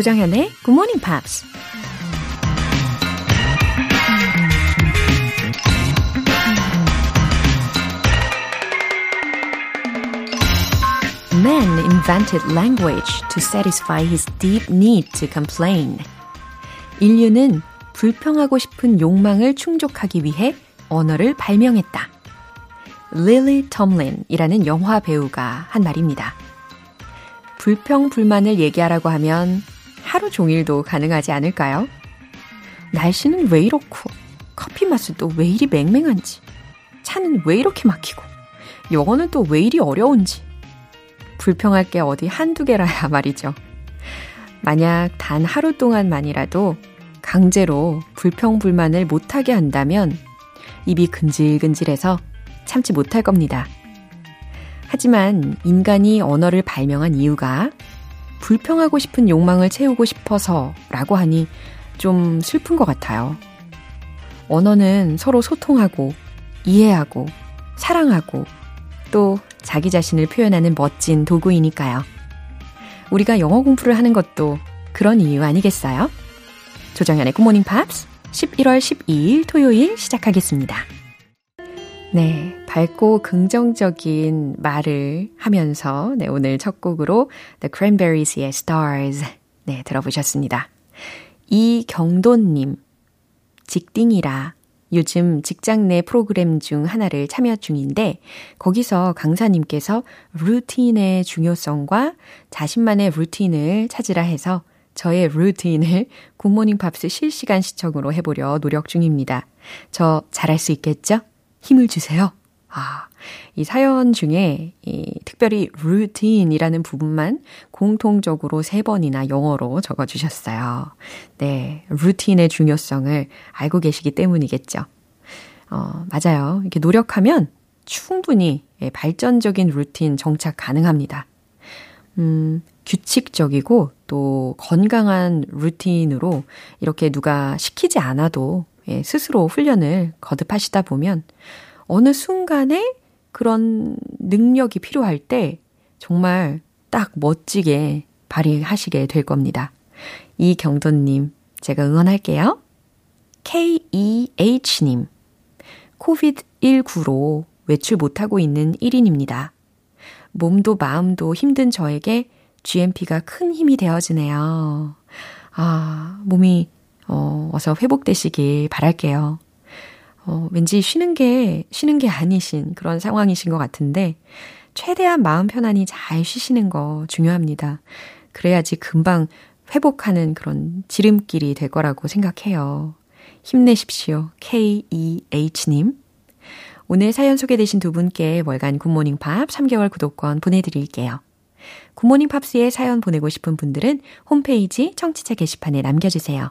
조정현의 Good Morning Pops. Man invented language to satisfy his deep need to complain. 인류는 불평하고 싶은 욕망을 충족하기 위해 언어를 발명했다. 릴리 톰린이라는 영화 배우가 한 말입니다. 불평, 불만을 얘기하라고 하면 하루 종일도 가능하지 않을까요? 날씨는 왜 이렇고, 커피 맛은 또 왜 이리 맹맹한지, 차는 왜 이렇게 막히고, 영어는 또 왜 이리 어려운지, 불평할 게 어디 한두 개라야 말이죠. 만약 단 하루 동안만이라도 강제로 불평불만을 못하게 한다면 입이 근질근질해서 참지 못할 겁니다. 하지만 인간이 언어를 발명한 이유가 불평하고 싶은 욕망을 채우고 싶어서 라고 하니 좀 슬픈 것 같아요. 언어는 서로 소통하고 이해하고 사랑하고 또 자기 자신을 표현하는 멋진 도구이니까요. 우리가 영어 공부를 하는 것도 그런 이유 아니겠어요? 조정현의 Good Morning Pops 11월 12일 토요일 시작하겠습니다. 네, 밝고 긍정적인 말을 하면서 네, 오늘 첫 곡으로 The Cranberries의 Stars 네, 들어보셨습니다. 이경돈님, 직딩이라 요즘 직장 내 프로그램 중 하나를 참여 중인데 거기서 강사님께서 루틴의 중요성과 자신만의 루틴을 찾으라 해서 저의 routine을 Good Morning Pops 실시간 시청으로 해보려 노력 중입니다. 저 잘할 수 있겠죠? 힘을 주세요. 아, 이 사연 중에 이 특별히 routine이라는 부분만 공통적으로 세 번이나 영어로 적어 주셨어요. 네, routine의 중요성을 알고 계시기 때문이겠죠. 어, 맞아요. 이렇게 노력하면 충분히 예, 발전적인 루틴 정착 가능합니다. 음, 규칙적이고 또 건강한 루틴으로 이렇게 누가 시키지 않아도 예, 스스로 훈련을 거듭하시다 보면 어느 순간에 그런 능력이 필요할 때 정말 딱 멋지게 발휘하시게 될 겁니다. 이경돈님, 제가 응원할게요. KEH님, COVID-19로 외출 못하고 있는 1인입니다. 몸도 마음도 힘든 저에게 GMP가 큰 힘이 되어지네요. 아, 몸이, 어, 어서 회복되시길 바랄게요. 어, 왠지 쉬는 게, 쉬는 게 아니신 그런 상황이신 것 같은데, 최대한 마음 편안히 잘 쉬시는 거 중요합니다. 그래야지 금방 회복하는 그런 지름길이 될 거라고 생각해요. 힘내십시오. K-E-H님. 오늘 사연 소개되신 두 분께 월간 Good Morning Pops 3개월 구독권 보내드릴게요. Good Morning Pops에 사연 보내고 싶은 분들은 홈페이지 청취자 게시판에 남겨주세요.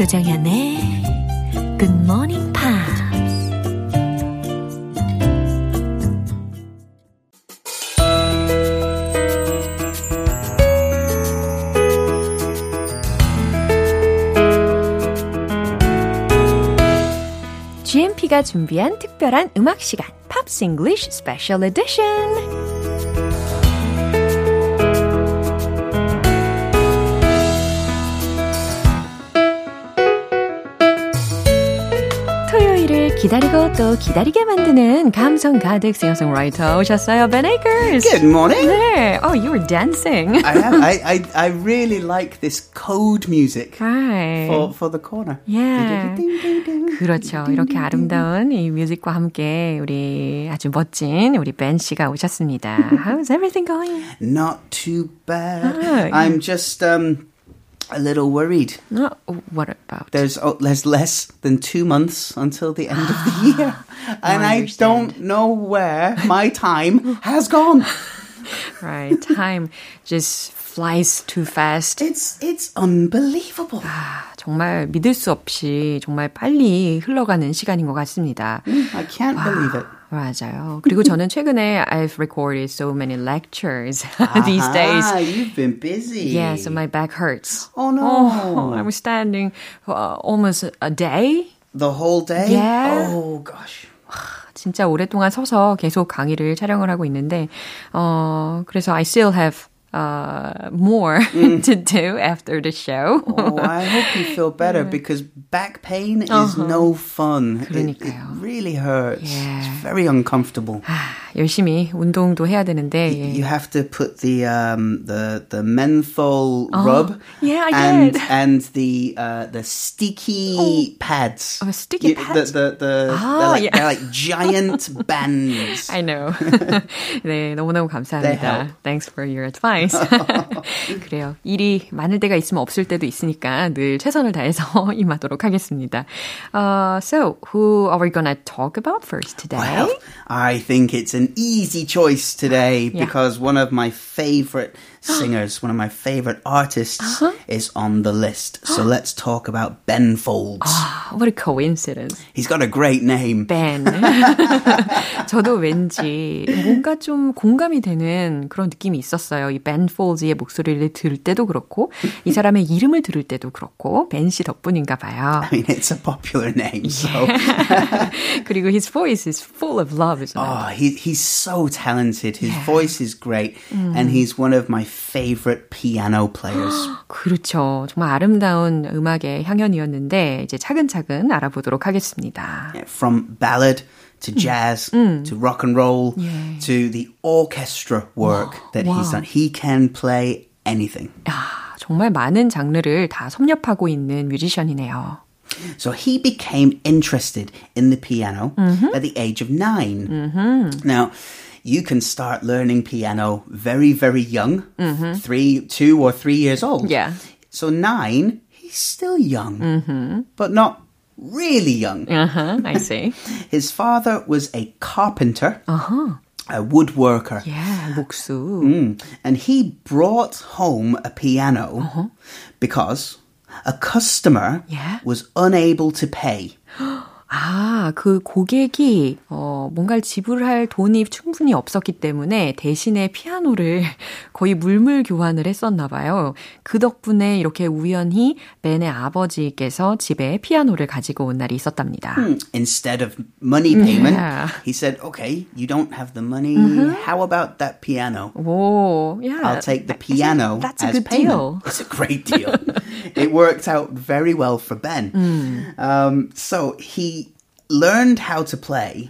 조정현의 Good Morning Pops. GMP가 준비한 특별한 음악 시간, Pops English Special Edition. 기다리고 또 기다리게 만드는 감성 가득 싱어송라이터 오셨어요, Ben Akers. Good morning. 네. Oh, you were dancing. I am. I, I, I really like this code music right. for, for the corner. Yeah. 그렇죠. 이렇게 아름다운 이 뮤직과 함께 우리 아주 멋진 우리 벤 씨가 오셨습니다. How's everything going? Not too bad. Oh, I'm just um a little worried. Uh, what about? There's oh, there's less than two months until the end of the year, and I, understand. don't know where my time has gone. Right. Time just flies too fast. It's it's unbelievable. 아, 정말 믿을 수 없이 정말 빨리 흘러가는 시간인 것 같습니다. I can't believe it. 맞아요. 그리고 저는 최근에 I've recorded so many lectures these Ah, days. you've been busy. Yeah, so my back hurts. Oh no. Oh, I was standing uh, almost a day. The whole day? Yeah. Oh gosh. 진짜 오랫동안 서서 계속 강의를 촬영을 하고 있는데, 어, 그래서 I still have uh, more to do after the show. Oh, I hope you feel better because back pain is no fun. It, it 그러니까요. really hurts. Yeah. It's very uncomfortable. 아, 열심히 운동도 해야 되는데, 예. You have to put the um the the menthol rub yeah, I and did. and the uh the sticky pads. Oh, sticky You- pads? The the, the Ah, they're, like, yeah. they're like giant bands. I know. 네, 너무너무 They 감사합니다. help. Thanks for your advice. 그래요. 일이 많을 때가 있으면 없을 때도 있으니까 늘 최선을 다해서 임하도록 하겠습니다. Uh, so, who are we gonna talk about first today? Well, I think it's an easy choice today Yeah. because one of my favorite singers, one of my favorite artists Uh-huh. is on the list. So let's talk about Ben Folds. What a coincidence. He's got a great name. Ben. 저도 왠지 뭔가 좀 공감이 되는 그런 느낌이 있었어요. 이 Ben Folds의 목소리를 들을 때도 그렇고, 이 사람의 이름을 들을 때도 그렇고, 벤 씨 덕분인가 봐요. I mean, it's a popular name, so 그리고 his voice is full of love, isn't it? oh, he, he's so talented. His voice is great, and he's one of my favorite piano players. 그렇죠. 정말 아름다운 음악의 향연이었는데 이제 차근차근 알아보도록 하겠습니다. Yeah, From ballad to jazz to rock and roll to the orchestra work that he's done, he can play anything. 야, 정말 많은 장르를 다 섭렵하고 있는 뮤지션이네요. So he became interested in the piano at the age of 9 Now, you can start learning piano very, very young, three, two or three years old. Yeah. So nine, he's still young, but not really young. Uh-huh, I see. His father was a carpenter, a woodworker. Yeah, 목수. Mm. And he brought home a piano because a customer Yeah. was unable to pay. 아, 그 고객이 어, 뭔가를 지불할 돈이 충분히 없었기 때문에 대신에 피아노를 거의 물물 교환을 했었나 봐요. 그 덕분에 이렇게 우연히 벤의 아버지께서 집에 피아노를 가지고 온 날이 있었답니다. Instead of money payment, Yeah. he said, okay, you don't have the money. How about that piano? 오, yeah. I'll take the piano That's a good payment. deal. It's a great deal. it worked out very well for Ben. Um, so he learned how to play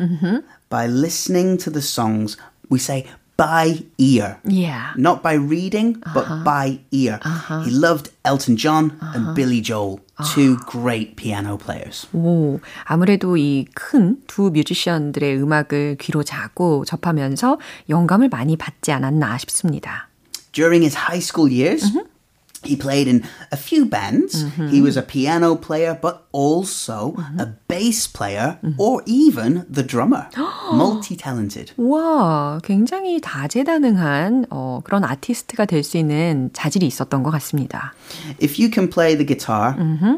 by listening to the songs. We say by ear. Yeah. Not by reading, but by ear. He loved Elton John and Billy Joel, two great piano players. 오, 아무래도 이 큰 두 뮤지션들의 음악을 귀로 자고 접하면서 영감을 많이 받지 않았나 싶습니다. During his high school years, he played in a few bands. He was a piano player, but also a bass player or even the drummer. Multi talented. 와, 굉장히 다재다능한 어, 그런 아티스트가 될 수 있는 자질이 있었던 것 같습니다. If you can play the guitar,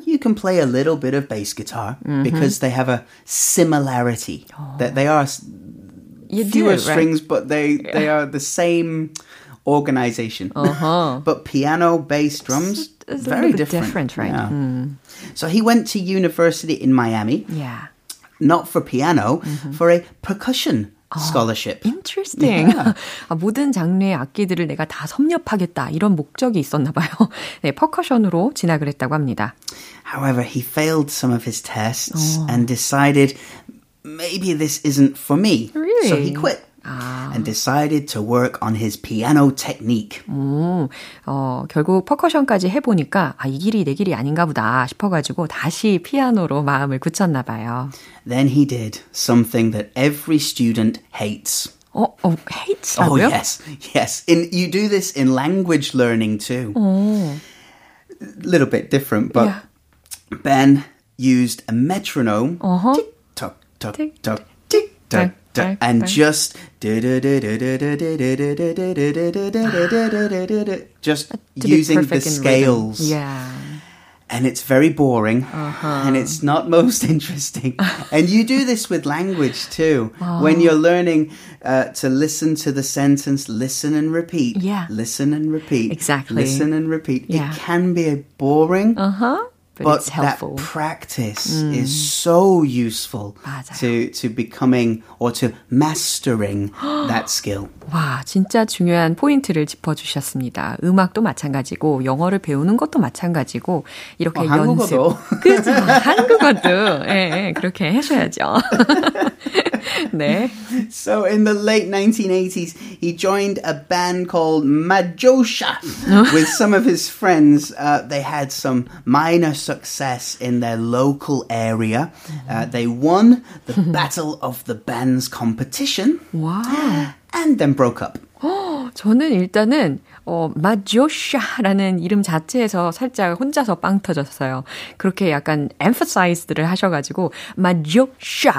you can play a little bit of bass guitar because they have a similarity. That they are s- You fewer do, right? strings, but they, they are the same organization. but piano, bass, drums, It's a very little bit different. different, right? Yeah. So he went to university in Miami, Yeah. not for piano, for a percussion scholarship. Interesting. 아, 모든 장르의 악기들을 내가 다 섭렵하겠다 이런 목적이 있었나 봐요. 네, 퍼커션으로 진학을 했다고 합니다. However, he failed some of his tests and decided maybe this isn't for me. Really? So he quit and decided to work on his piano technique. 오, 어, 결국 퍼커션까지 해보니까 아, 이 길이 내 길이 아닌가 보다 싶어가지고 다시 피아노로 마음을 굳혔나 봐요. Then he did something that every student hates. 어, 어, Oh hates라고요? yes, yes. In you do this in language learning too. little bit different, but Yeah. Ben used a metronome. Uh-huh. Tick tock tock Tick, tock tick tock and just just using the perfect in rhythm. scales. Yeah. and it's very boring Uh-huh. and it's not most interesting. and you do this with language too. When you're learning uh, to listen to the sentence, listen and repeat. Yeah. Listen and repeat. Exactly. Listen and repeat. Yeah. It can be a boring. Uh-huh But, But it's helpful. that practice is so useful 맞아요. to to becoming or to mastering that skill. 와, 진짜 중요한 포인트를 짚어주셨습니다. 음악도 마찬가지고, 영어를 배우는 것도 마찬가지고, 이렇게 어, 연습. 한국어도. 그죠. 한국어도. 예, 예, 그렇게 하셔야죠. 네. So in the late 1980s, he joined a band called Majosha with some of his friends. Uh, they had some minor success in their local area. Uh, they won the Battle of the Bands competition 와. and then broke up. 저는 일단은 어 마조샤라는 이름 자체에서 살짝 혼자서 빵 터졌어요. 그렇게 약간 emphasize를 하셔가지고 마조샤.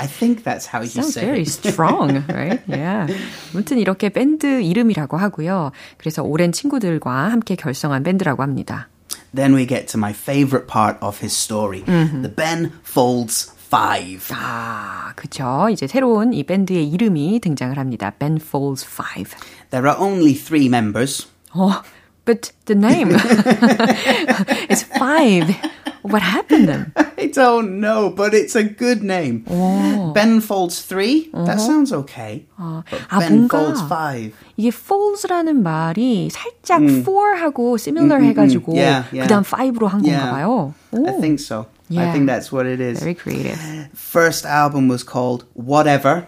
I think that's how you Sounds say very strong, right? Yeah. 아무튼 이렇게 밴드 이름이라고 하고요. 그래서 오랜 친구들과 함께 결성한 밴드라고 합니다. Then we get to my favorite part of his story the Ben Folds Five. 아, 그쵸. 이제 새로운 이 밴드의 이름이 등장을 합니다. Ben Folds 5. There are only three members. 어, but the name is 5. What happened then? I don't know, but it's a good name. Ben Folds 3, that sounds okay. But 아, ben 뭔가- Folds 5. 이게 falls라는 말이 살짝 four하고 similar 해가지고 Yeah, yeah. 그다음 5로 한 건가 Yeah. 봐요. 오, I think so. I Yeah. think that's what it is. very creative. First album was called Whatever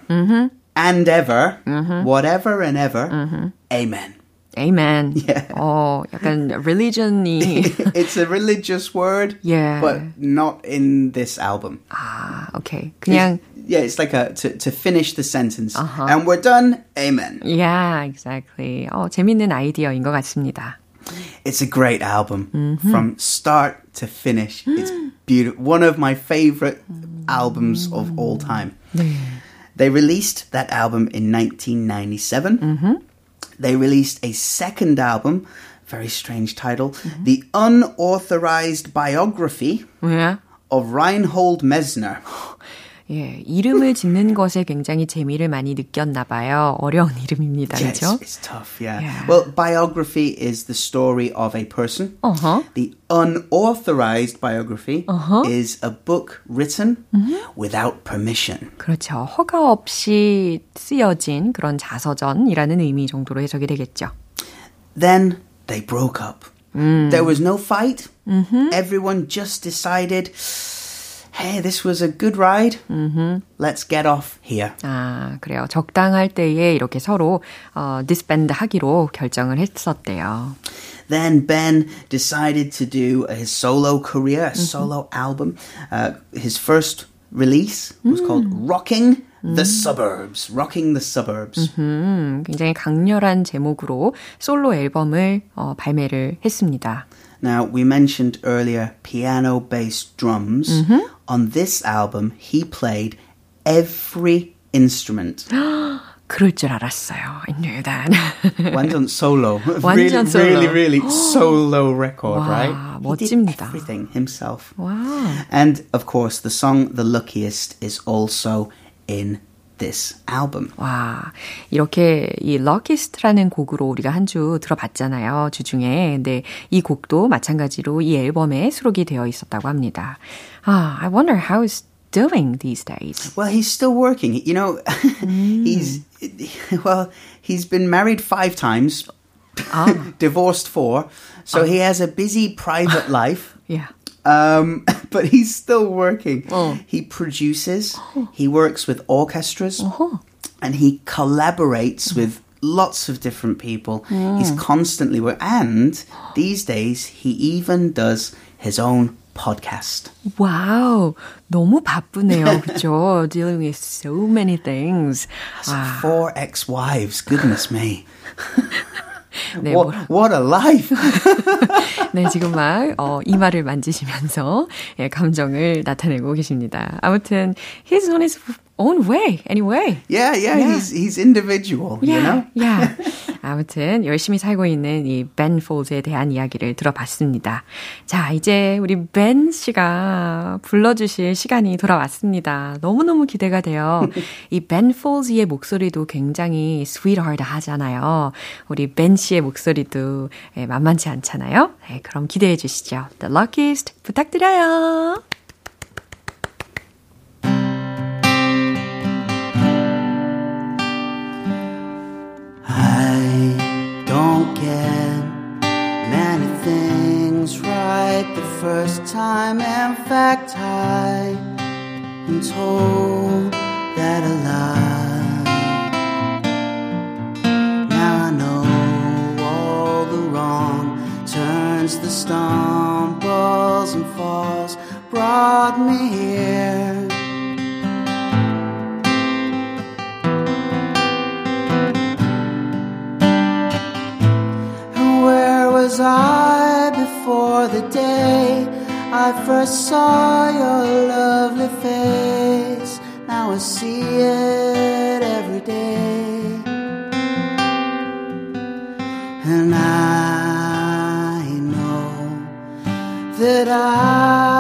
and Ever. Whatever and Ever. Amen. Amen. Yeah. 어, 약간 religion이 it's a religious word, Yeah. but not in this album. 아, 오케이. 그냥 Yeah, it's like a to, to finish the sentence. And we're done. Amen. yeah, exactly. 어, 재밌는 아이디어인 것 같습니다. It's a great album from start to finish. It's beautiful. One of my favorite albums of all time. They released that album in 1997. They released a second album, very strange title, mm-hmm. The Unauthorized Biography 왜? of Reinhold Messner. 예, 이름을 짓는 것에 굉장히 재미를 많이 느꼈나 봐요. 어려운 이름입니다. 그렇죠? it's tough, yeah. Yeah. Well, biography is the story of a person. Uh-huh. The unauthorized biography is a book written without permission. 그렇죠. 허가 없이 쓰여진 그런 자서전이라는 의미 정도로 해석이 되겠죠. Then they broke up. There was no fight. Everyone just decided, hey, this was a good ride. Let's get off here. 아, 그래요. 적당할 때에 이렇게 서로 어, disband 하기로 결정을 했었대요. Then Ben decided to do his solo career, a solo album. Uh, his first release was called Rocking the Suburbs. Rocking the Suburbs. 음, 굉장히 강렬한 제목으로 솔로 앨범을 어, 발매를 했습니다. Now, we mentioned earlier piano based drums. On this album, he played every instrument. 그럴 줄 알았어요. I knew that. 완전 solo. 완전 really, solo. really, really solo record, 와, right? 멋집니다. He did everything himself. 와. And of course, the song The Luckiest is also in this album. 와, 이렇게 이 Luckiest라는 곡으로 우리가 한 주 들어봤잖아요. 주중에. 근데 이 곡도 마찬가지로 이 앨범에 수록이 되어 있었다고 합니다. 아, I wonder how he's doing these days. Well, he's still working. You know, he's, well, he's been married five times, divorced four. So he has a busy private life. Yeah. Um, but he's still working. Oh. He produces, he works with orchestras, and he collaborates with lots of different people. He's constantly work, and these days he even does his own podcast. 와우, 너무 바쁘네요. 그죠? Dealing with so many things. 와, Four ex-wives, goodness me. 네, what, what a life! 네, 지금 막, 어, 이마를 만지시면서, 예, 감정을 나타내고 계십니다. 아무튼, his own way, anyway. Yeah, yeah, yeah. he's, he's individual, yeah, you know? yeah. 아무튼, 열심히 살고 있는 이 Ben Folds에 대한 이야기를 들어봤습니다. 자, 이제 우리 Ben 씨가 불러주실 시간이 돌아왔습니다. 너무너무 기대가 돼요. 이 Ben Folds의 목소리도 굉장히 sweetheart 하잖아요. 우리 Ben 씨의 목소리도 예, 만만치 않잖아요. 네, 그럼 기대해 주시죠. The Luckiest 부탁드려요. First time. In fact, I am told that a lie. Now I know all the wrong turns, the stumbles and falls brought me here. Where was I I first saw your lovely face? Now I see it every day. And I know that I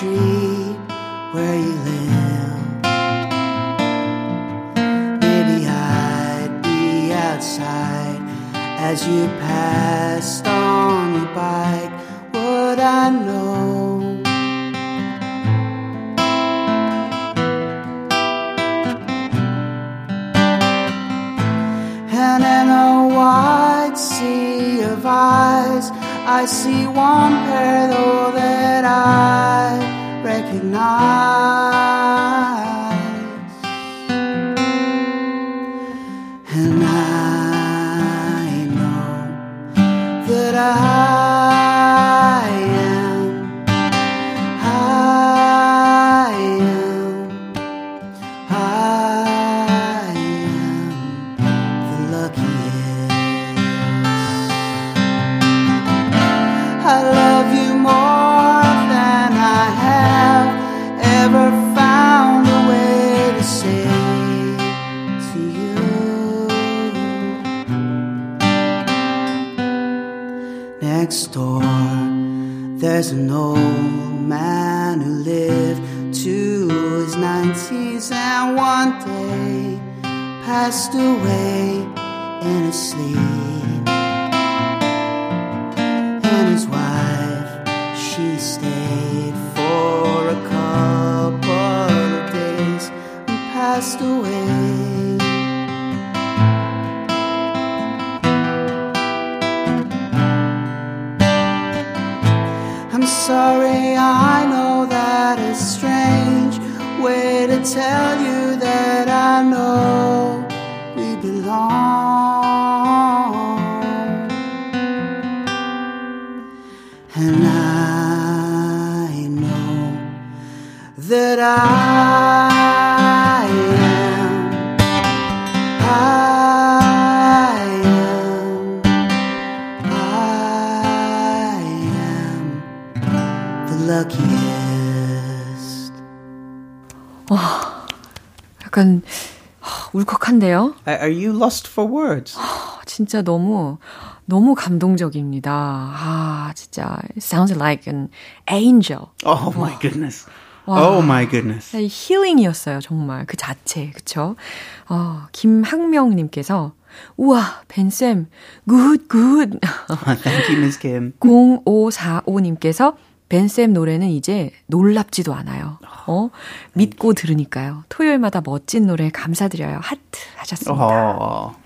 street where you live? Maybe I'd be outside as you passed on your bike. Would I know? And in a wide sea of eyes, I see one pair though that I recognize. Passed away in his sleep. And his wife, 울컥한데요? Are you lost for words? 진짜 너무 너무 감동적입니다. 아, 진짜 sounds like an angel. Oh my goodness. Oh my goodness. 네, 힐링이었어요, 정말. 그 자체, 그쵸? 어, 김학명 님께서, 우와, 벤쌤, good, good. Thank you, Ms. Kim. 0545님께서, 벤쌤 노래는 이제 놀랍지도 않아요. 어? 믿고 들으니까요. 토요일마다 멋진 노래 감사드려요. 하트 하셨습니다. Oh,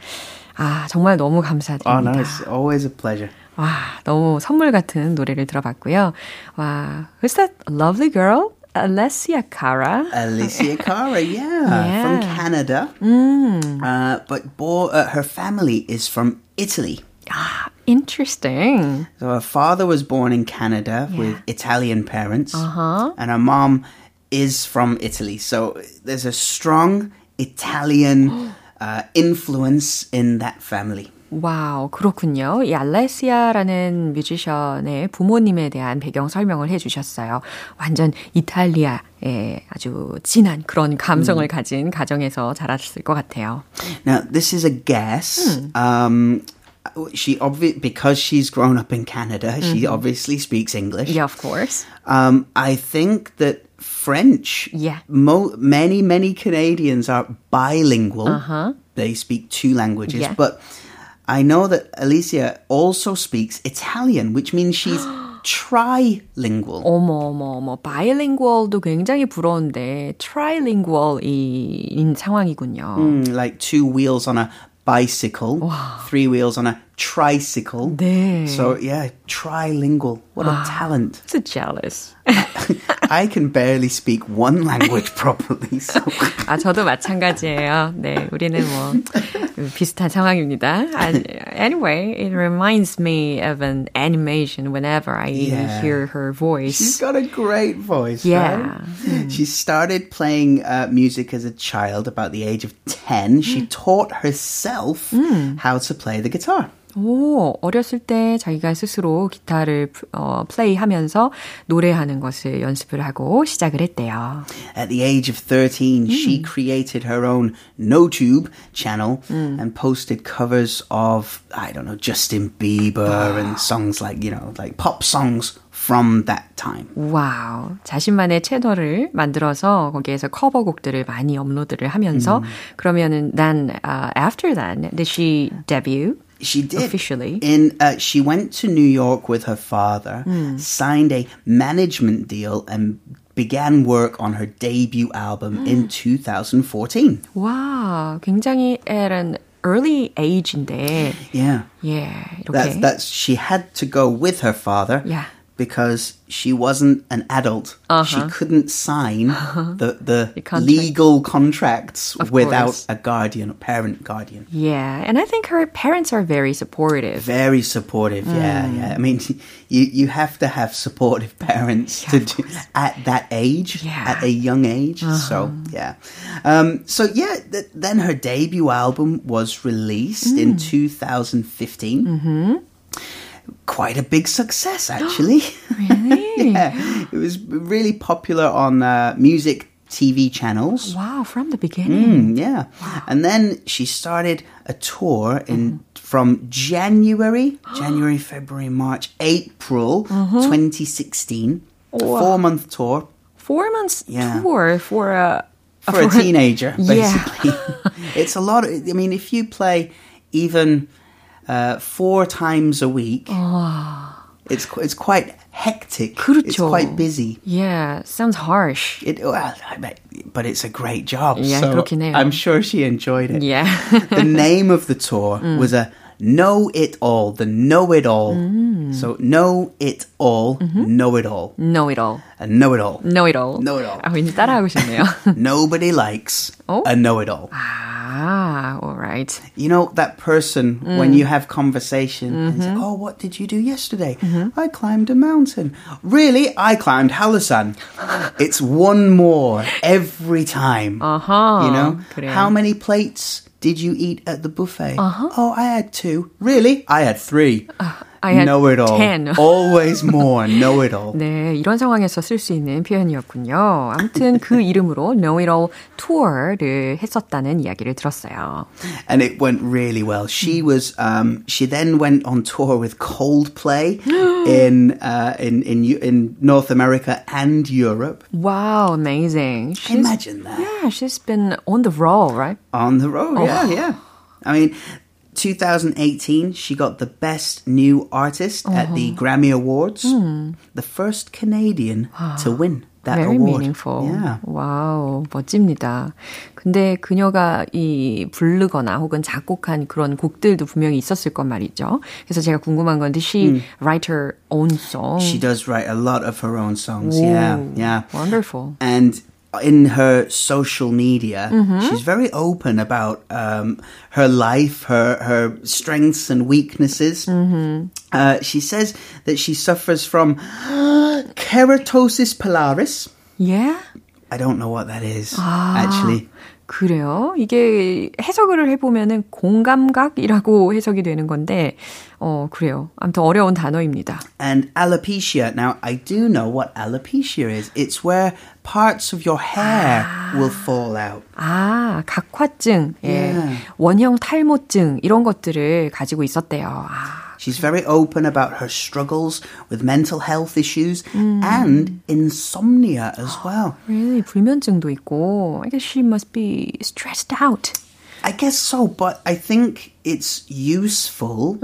아, 정말 너무 oh 감사드립니다. no, it's always a pleasure. 와, 너무 선물 같은 노래를 들어봤고요. 와, who's that lovely girl? Alessia Cara. Alicia Cara, yeah, Yeah. from Canada. Uh, but bo- uh, her family is from Italy. 아, interesting. So her father was born in Canada with Italian parents, and her mom is from Italy. So there's a strong Italian uh, influence in that family. 와우, 그렇군요. 이 알레시아라는 뮤지션의 부모님에 대한 배경 설명을 해 주셨어요. 완전 이탈리아의 아주 진한 그런 감성을 가진 가정에서 자랐을 것 같아요. Now, this is a guess. Um, she obvi- because she's grown up in Canada, she obviously speaks English. Yeah, of course. Um, I think that French. Yeah. Mo- many many Canadians are bilingual. They speak two languages, Yeah. but I know that Alicia also speaks Italian, which means she's trilingual. 어머, 어머, 어머. bilingual도 굉장히 부러운데 trilingual인 상황이군요. Mm, like two wheels on a bicycle, three wheels on a tricycle. 네. So yeah, trilingual. What a talent. So jealous. I can barely speak one language properly. So 아, 저도 마찬가지예요. 네, 우리는 뭐 비슷한 상황입니다. 아, Anyway, it reminds me of an animation whenever I Yeah. hear her she's voice. got a great voice. Yeah. right? She started playing uh, music as a child, about the age of 10. She taught herself how to play the guitar. 오, 어렸을 때 자기가 스스로 기타를 어, 플레이하면서 노래하는 것을 연습을 하고 시작을 했대요. At the age of 13, she created her own NoTube channel and posted covers of, I don't know, Justin Bieber and songs like, you know, like pop songs from that time. 와우. 자신만의 채널을 만들어서 거기에서 커버곡들을 많이 업로드를 하면서 그러면은 then uh, after that did she debut? She did. Officially. In uh, she went to New York with her father, signed a management deal, and began work on her debut album in 2014. 와, 굉장히 at an early age인데 Yeah. 예, That's 이렇게 that's she had to go with her father. Yeah. Because she wasn't an adult, she uh-huh. couldn't sign uh-huh. the the, The contract. legal contracts Of without course. a guardian, a parent guardian. Yeah, and I think her parents are very supportive. Very supportive, yeah, mm. yeah. I mean, you you have to have supportive parents to do, at that age, Yeah. at a young age. So uh-huh. yeah, um, so yeah. Th- then her debut album was released in mm. 2015. Mm-hmm. Quite a big success, actually. Really? yeah, it was really popular on uh, music TV channels. Wow, from the beginning. Mm, yeah. And then she started a tour in from January, January, February, March, April 2016. A four month tour Four months Yeah. tour for a for a teenager, Yeah. it's a lot of, I mean, if you play even uh, four times a week, it's, qu- it's quite hectic. It's 그렇죠. quite busy. Yeah, sounds harsh. It, well, I bet, but it's a great job. Yeah, so 그렇긴 해요. I'm sure she enjoyed it. Yeah. the name of the tour was a Know It All, the Know It All. So Know It All, Know It All, know it all. and Know It All. Know it all. Know it all. 아, 왠지 따라하고 싶네요. Nobody likes Oh. a Know It All. 아, alright. You know that person when you have conversation and say, "Oh, what did you do yesterday?" I climbed a mountain. Really? I climbed Halasan. it's one more every time. 아하. You know, 그래요. how many plates did you eat at the buffet? Uh-huh. Oh, I had two. Really? I had three. Uh, I had know it all. 10. Always more. Know it all. 네, 이런 상황에서 쓸 수 있는 표현이었군요. 아무튼 그 이름으로 Know It All Tour를 했었다는 이야기를 들었어요. and it went really well. She was um, she then went on tour with Coldplay in uh, in in Eu- in North America and Europe. Wow, amazing. She's, Imagine that Yeah, she's been on the roll, right? on the road. Yeah, yeah. I mean. 2018, she got the Best New Artist at the Grammy Awards, the first Canadian to win. that Very award. meaningful. Yeah. 와우, 멋집니다. 근데 그녀가 이 부르거나 혹은 작곡한 그런 곡들도 분명히 있었을 건 말이죠. 그래서 제가 궁금한 건, did she write her own song? She does write a lot of her own songs. Ooh, Yeah, yeah. Wonderful. And in her social media, she's very open about um, her life, her her strengths and weaknesses. Uh, she says that she suffers from keratosis pilaris. Yeah? I don't know what that is actually. 그래요? 이게 해석을 해보면은 공감각이라고 해석이 되는 건데, 어, 그래요. 아무튼 어려운 단어입니다. And alopecia. Now, I do know what alopecia is. It's where parts of your hair will fall out. 아, 각화증, 예. Yeah. 원형 탈모증, 이런 것들을 가지고 있었대요. 아, She's very open about her struggles with mental health issues and insomnia as well. really? 불면증도 있고, I guess she must be stressed out. I guess so, but I think it's useful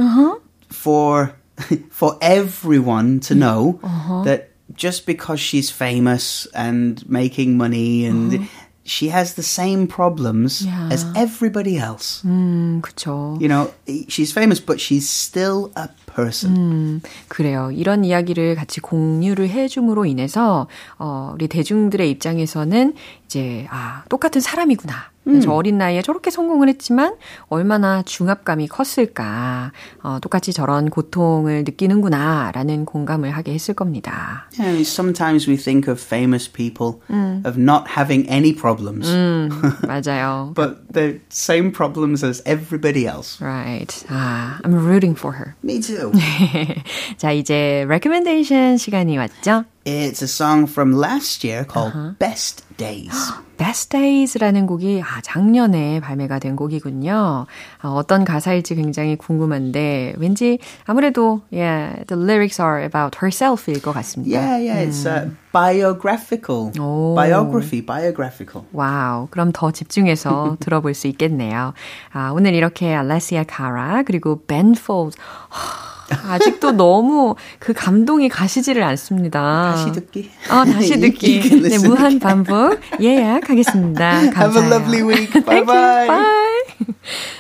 for for everyone to know that just because she's famous and making money and She has the same problems Yeah. as everybody else. 음, 그쵸. You know, she's famous, but she's still a person. 음, 그래요. 이런 이야기를 같이 공유를 해줌으로 인해서, 어, 우리 대중들의 입장에서는 이제, 아, 똑같은 사람이구나. 저 어린 나이에 저렇게 성공을 했지만 얼마나 중압감이 컸을까. 어, 똑같이 저런 고통을 느끼는구나. 라는 공감을 하게 했을 겁니다. Yeah, sometimes we think of famous people of not having any problems, 음, 맞아요. but the same problems as everybody else. Right. 아, I'm rooting for her. Me too. 자, 이제 recommendation 시간이 왔죠? it's a song from last year called Best Days. Best Days라는 곡이 아, 작년에 발매가 된 곡이군요. 아, 어떤 가사일지 굉장히 궁금한데 왠지 아무래도 yeah, the lyrics are about herself일 것 같습니다. Yeah, yeah, it's uh, biographical. Oh. Biography, biographical. 와우, 그럼 더 집중해서 들어볼 수 있겠네요. 아, 오늘 이렇게 알레시아 카라 그리고 벤 폴드 아직도 너무 그 감동이 가시지를 않습니다. 다시 듣기. 어, 다시 듣기. 네, 무한. 반복 예약하겠습니다. 감사해요. Have a lovely week. Bye bye. Bye.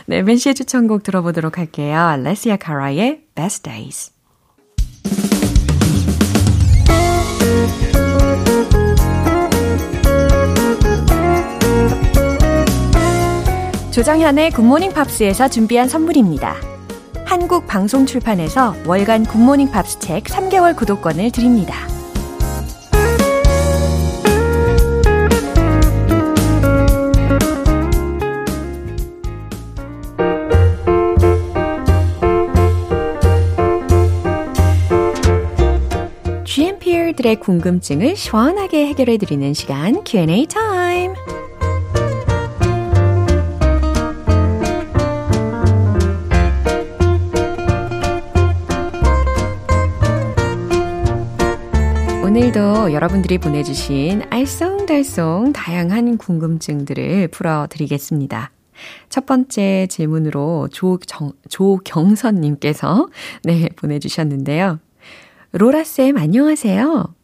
네, 벤 씨의 추천곡 들어보도록 할게요. 알레시아 카라의 Best Days. 조정현의 굿모닝 팝스에서 준비한 선물입니다. 한국 방송 출판에서 월간 굿모닝 팝스 책 3개월 구독권을 드립니다. GMPR들의 궁금증을 시원하게 해결해 드리는 시간 Q&A 타임. 오늘도 여러분들이 보내주신 알쏭달쏭 다양한 궁금증들을 풀어드리겠습니다. 첫 번째 질문으로 조정, 조경선님께서 네, 보내주셨는데요. 로라쌤, 안녕하세요.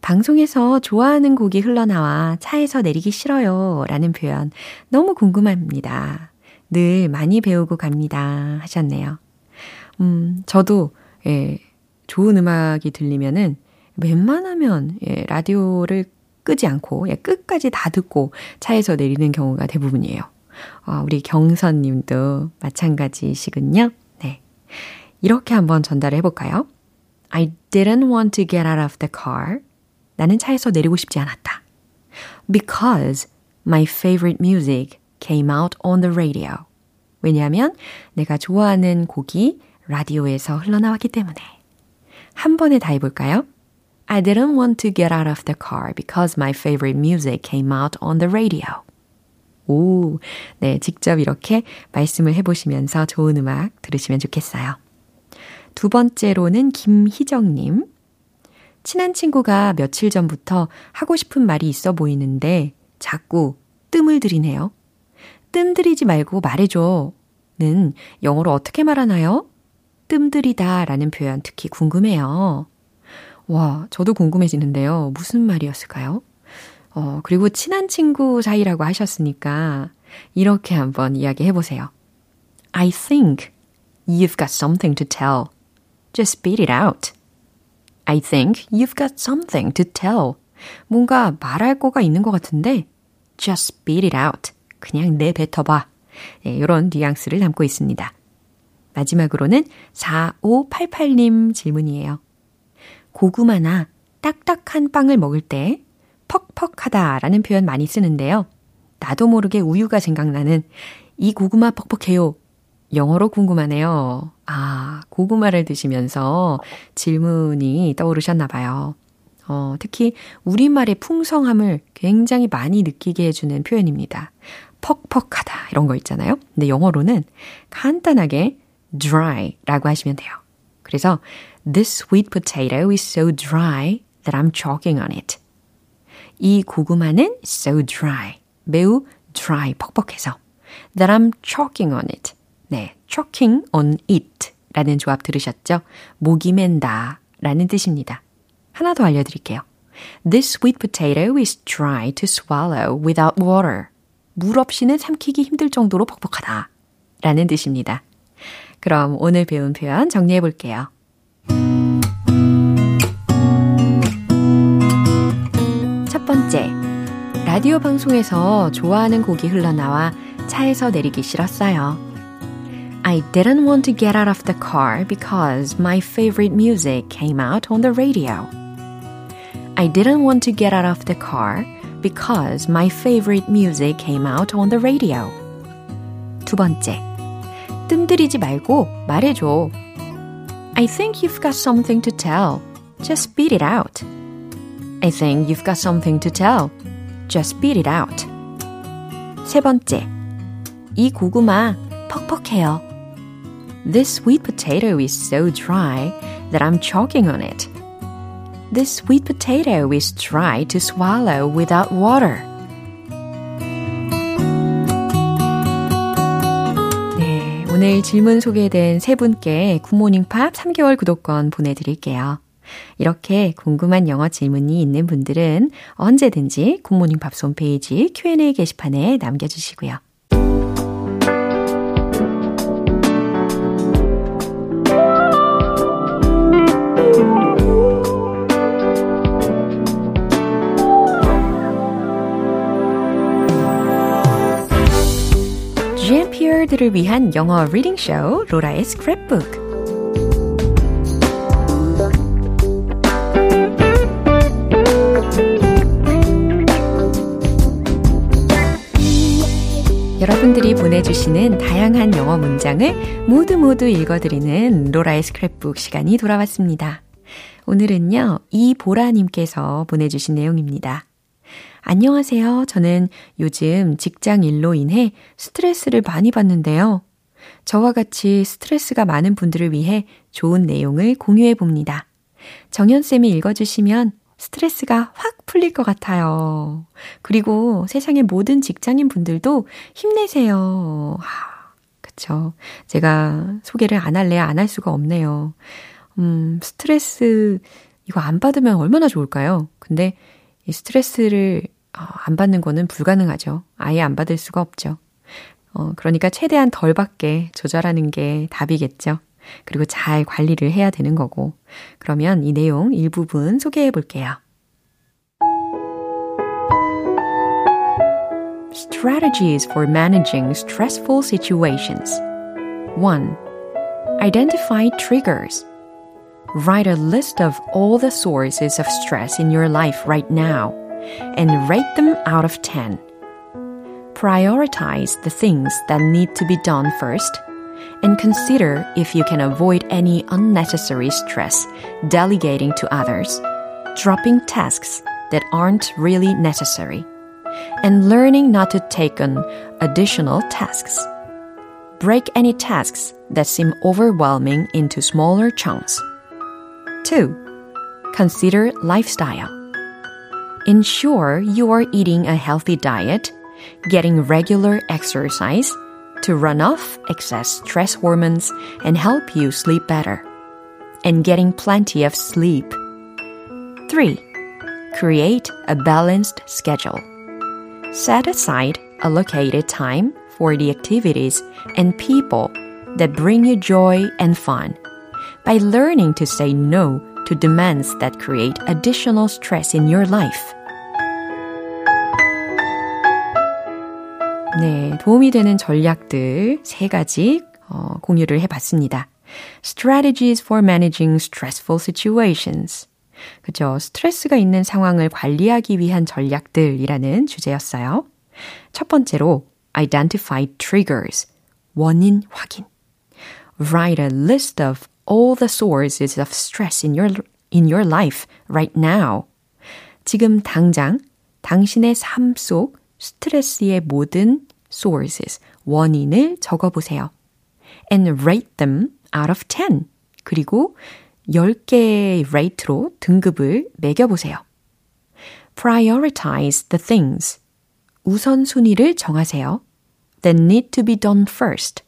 방송에서 좋아하는 곡이 흘러나와 차에서 내리기 싫어요. 라는 표현 너무 궁금합니다. 늘 많이 배우고 갑니다. 하셨네요. 음, 저도, 예, 좋은 음악이 들리면은 웬만하면, 예, 라디오를 끄지 않고, 예, 끝까지 다 듣고 차에서 내리는 경우가 대부분이에요. 아, 우리 경선 님도 마찬가지시군요. 네. 이렇게 한번 전달을 해볼까요? I didn't want to get out of the car. 나는 차에서 내리고 싶지 않았다. Because my favorite music came out on the radio. 왜냐하면 내가 좋아하는 곡이 라디오에서 흘러나왔기 때문에. 한 번에 다 해볼까요? I didn't want to get out of the car because my favorite music came out on the radio. 오, 네, 직접 이렇게 말씀을 해보시면서 좋은 음악 들으시면 좋겠어요. 두 번째로는 김희정님. 친한 친구가 며칠 전부터 하고 싶은 말이 있어 보이는데 자꾸 뜸을 들이네요. 뜸 들이지 말고 말해줘. 는 영어로 어떻게 말하나요? 뜸 들이다 라는 표현 특히 궁금해요. 와, 저도 궁금해지는데요. 무슨 말이었을까요? 어, 그리고 친한 친구 사이라고 하셨으니까 이렇게 한번 이야기해 보세요. I think you've got something to tell. Just spit it out. I think you've got something to tell. 뭔가 말할 거가 있는 것 같은데 just spit it out. 그냥 내뱉어봐. 네, 이런 뉘앙스를 담고 있습니다. 마지막으로는 4588님 질문이에요. 고구마나 딱딱한 빵을 먹을 때 퍽퍽하다 라는 표현 많이 쓰는데요. 나도 모르게 우유가 생각나는 이 고구마 퍽퍽해요. 영어로 궁금하네요. 아, 고구마를 드시면서 질문이 떠오르셨나 봐요. 어, 특히 우리말의 풍성함을 굉장히 많이 느끼게 해주는 표현입니다. 퍽퍽하다 이런 거 있잖아요. 근데 영어로는 간단하게 dry라고 하시면 돼요. 그래서 This sweet potato is so dry that I'm choking on it. 이 고구마는 so dry, 매우 dry, 퍽퍽해서 that I'm choking on it. 네, choking on it 라는 조합 들으셨죠? 목이 맨다 라는 뜻입니다. 하나 더 알려드릴게요. This sweet potato is dry to swallow without water. 물 없이는 삼키기 힘들 정도로 퍽퍽하다 라는 뜻입니다. 그럼 오늘 배운 표현 정리해 볼게요. 첫 번째, 라디오 방송에서 좋아하는 곡이 흘러나와 차에서 내리기 싫었어요. I didn't want to get out of the car because my favorite music came out on the radio. I didn't want to get out of the car because my favorite music came out on the radio. 두 번째, 뜸들이지 말고 말해줘. I think you've got something to tell. Just spit it out. I think you've got something to tell. Just spit it out. 세 번째, 이 고구마 퍽퍽해요. This sweet potato is so dry that I'm choking on it. This sweet potato is dry to swallow without water. 오늘 질문 소개된 세 분께 굿모닝 팝스 3개월 구독권 보내드릴게요. 이렇게 궁금한 영어 질문이 있는 분들은 언제든지 굿모닝 팝스 홈페이지 Q&A 게시판에 남겨주시고요. GMPer들을 위한 영어 리딩 쇼 로라의 스크랩북 여러분들이 보내주시는 다양한 영어 문장을 모두 모두 읽어드리는 로라의 스크랩북 시간이 돌아왔습니다. 오늘은요, 이보라님께서 보내주신 내용입니다. 안녕하세요. 저는 요즘 직장 일로 인해 스트레스를 많이 받는데요. 저와 같이 스트레스가 많은 분들을 위해 좋은 내용을 공유해 봅니다. 정연쌤이 읽어주시면 스트레스가 확 풀릴 것 같아요. 그리고 세상의 모든 직장인 분들도 힘내세요. 하, 그쵸. 제가 소개를 안 할래야 안 할 수가 없네요. 음, 스트레스, 이거 안 받으면 얼마나 좋을까요? 근데 이 스트레스를 어, 안 받는 거는 불가능하죠. 아예 안 받을 수가 없죠. 어, 그러니까 최대한 덜 받게 조절하는 게 답이겠죠. 그리고 잘 관리를 해야 되는 거고. 그러면 이 내용 일부분 소개해 볼게요. Strategies for managing stressful situations. 1. Identify triggers. Write a list of all the sources of stress in your life right now and rate them out of 10. Prioritize the things that need to be done first and consider if you can avoid any unnecessary stress delegating to others, dropping tasks that aren't really necessary, and learning not to take on additional tasks. Break any tasks that seem overwhelming into smaller chunks. 2. Consider lifestyle. Ensure you are eating a healthy diet, getting regular exercise, to run off excess stress hormones and help you sleep better. And getting plenty of sleep. 3. Create a balanced schedule. Set aside allocated time for the activities and people that bring you joy and fun. By learning to say no to demands that create additional stress in your life. 네, 도움이 되는 전략들 세 가지 어, 공유를 해봤습니다. Strategies for managing stressful situations. 그죠? 스트레스가 있는 상황을 관리하기 위한 전략들이라는 주제였어요. 첫 번째로 identify triggers. 원인 확인. Write a list of all the sources of stress in your in your life right now. 지금 당장 당신의 삶 속 스트레스의 모든 sources, 원인을 적어 보세요. And rate them out of 10. 그리고 10개의 rate로 등급을 매겨 보세요. Prioritize the things. 우선순위를 정하세요. That need to be done first.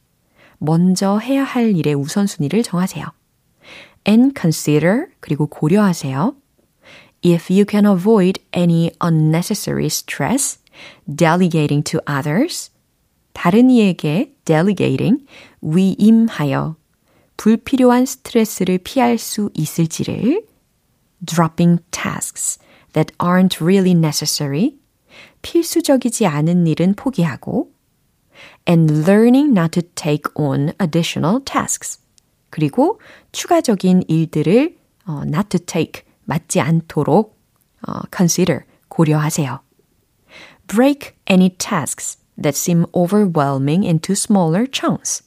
먼저 해야 할 일의 우선순위를 정하세요. And consider, 그리고 고려하세요. If you can avoid any unnecessary stress, delegating to others, 다른 이에게 delegating, 위임하여 불필요한 스트레스를 피할 수 있을지를 dropping tasks that aren't really necessary, 필수적이지 않은 일은 포기하고 and learning not to take on additional tasks. 그리고 추가적인 일들을 어, not to take, 맞지 않도록 어, consider, 고려하세요. Break any tasks that seem overwhelming into smaller chunks.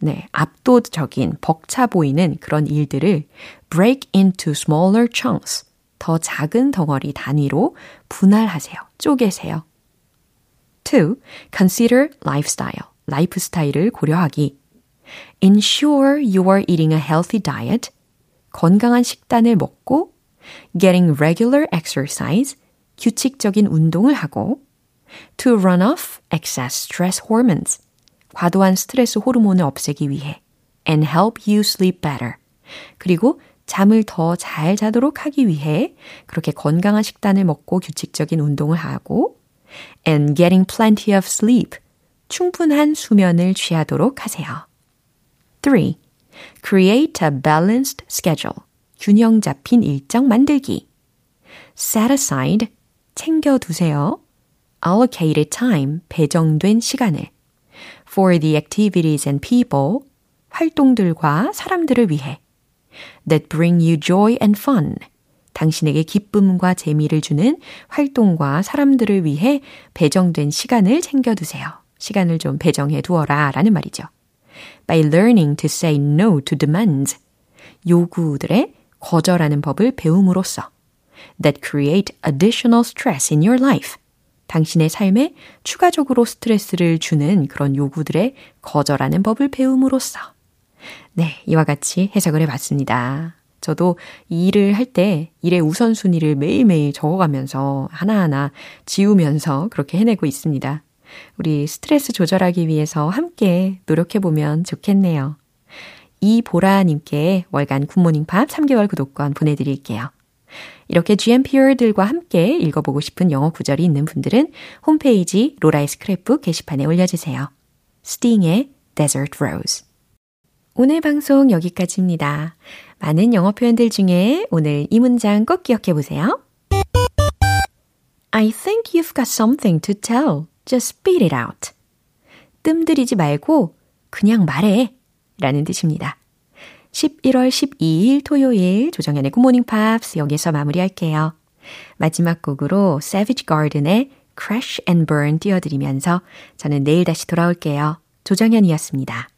네, 압도적인, 벅차 보이는 그런 일들을 break into smaller chunks. 더 작은 덩어리 단위로 분할하세요. 쪼개세요. 2. Consider lifestyle. 라이프 스타일을 고려하기. Ensure you are eating a healthy diet. 건강한 식단을 먹고 getting regular exercise. 규칙적인 운동을 하고 to run off excess stress hormones. 과도한 스트레스 호르몬을 없애기 위해 and help you sleep better. 그리고 잠을 더 잘 자도록 하기 위해 그렇게 건강한 식단을 먹고 규칙적인 운동을 하고 and getting plenty of sleep. 충분한 수면을 취하도록 하세요. 3. Create a balanced schedule. 균형 잡힌 일정 만들기. Set aside. 챙겨두세요. Allocated time. 배정된 시간을. For the activities and people. 활동들과 사람들을 위해. That bring you joy and fun. 당신에게 기쁨과 재미를 주는 활동과 사람들을 위해 배정된 시간을 챙겨두세요. 시간을 좀 배정해 두어라 라는 말이죠. By learning to say no to demands. 요구들의 거절하는 법을 배움으로써 that create additional stress in your life. 당신의 삶에 추가적으로 스트레스를 주는 그런 요구들의 거절하는 법을 배움으로써. 네, 이와 같이 해석을 해봤습니다. 저도 일을 할 때 일의 우선순위를 매일매일 적어가면서 하나하나 지우면서 그렇게 해내고 있습니다. 우리 스트레스 조절하기 위해서 함께 노력해보면 좋겠네요. 이보라님께 월간 굿모닝 팝 3개월 구독권 보내드릴게요. 이렇게 GMPR들과 함께 읽어보고 싶은 영어 구절이 있는 분들은 홈페이지 로라의 스크랩북 게시판에 올려주세요. 스팅의 Desert Rose 오늘 방송 여기까지입니다. 많은 영어 표현들 중에 오늘 이 문장 꼭 기억해 보세요. I think you've got something to tell. Just spit it out. 뜸들이지 말고 그냥 말해. 라는 뜻입니다. 11월 12일 토요일 조정현의 굿모닝 팝스 여기서 마무리할게요. 마지막 곡으로 Savage Garden의 Crash and Burn 띄워드리면서 저는 내일 다시 돌아올게요. 조정현이었습니다.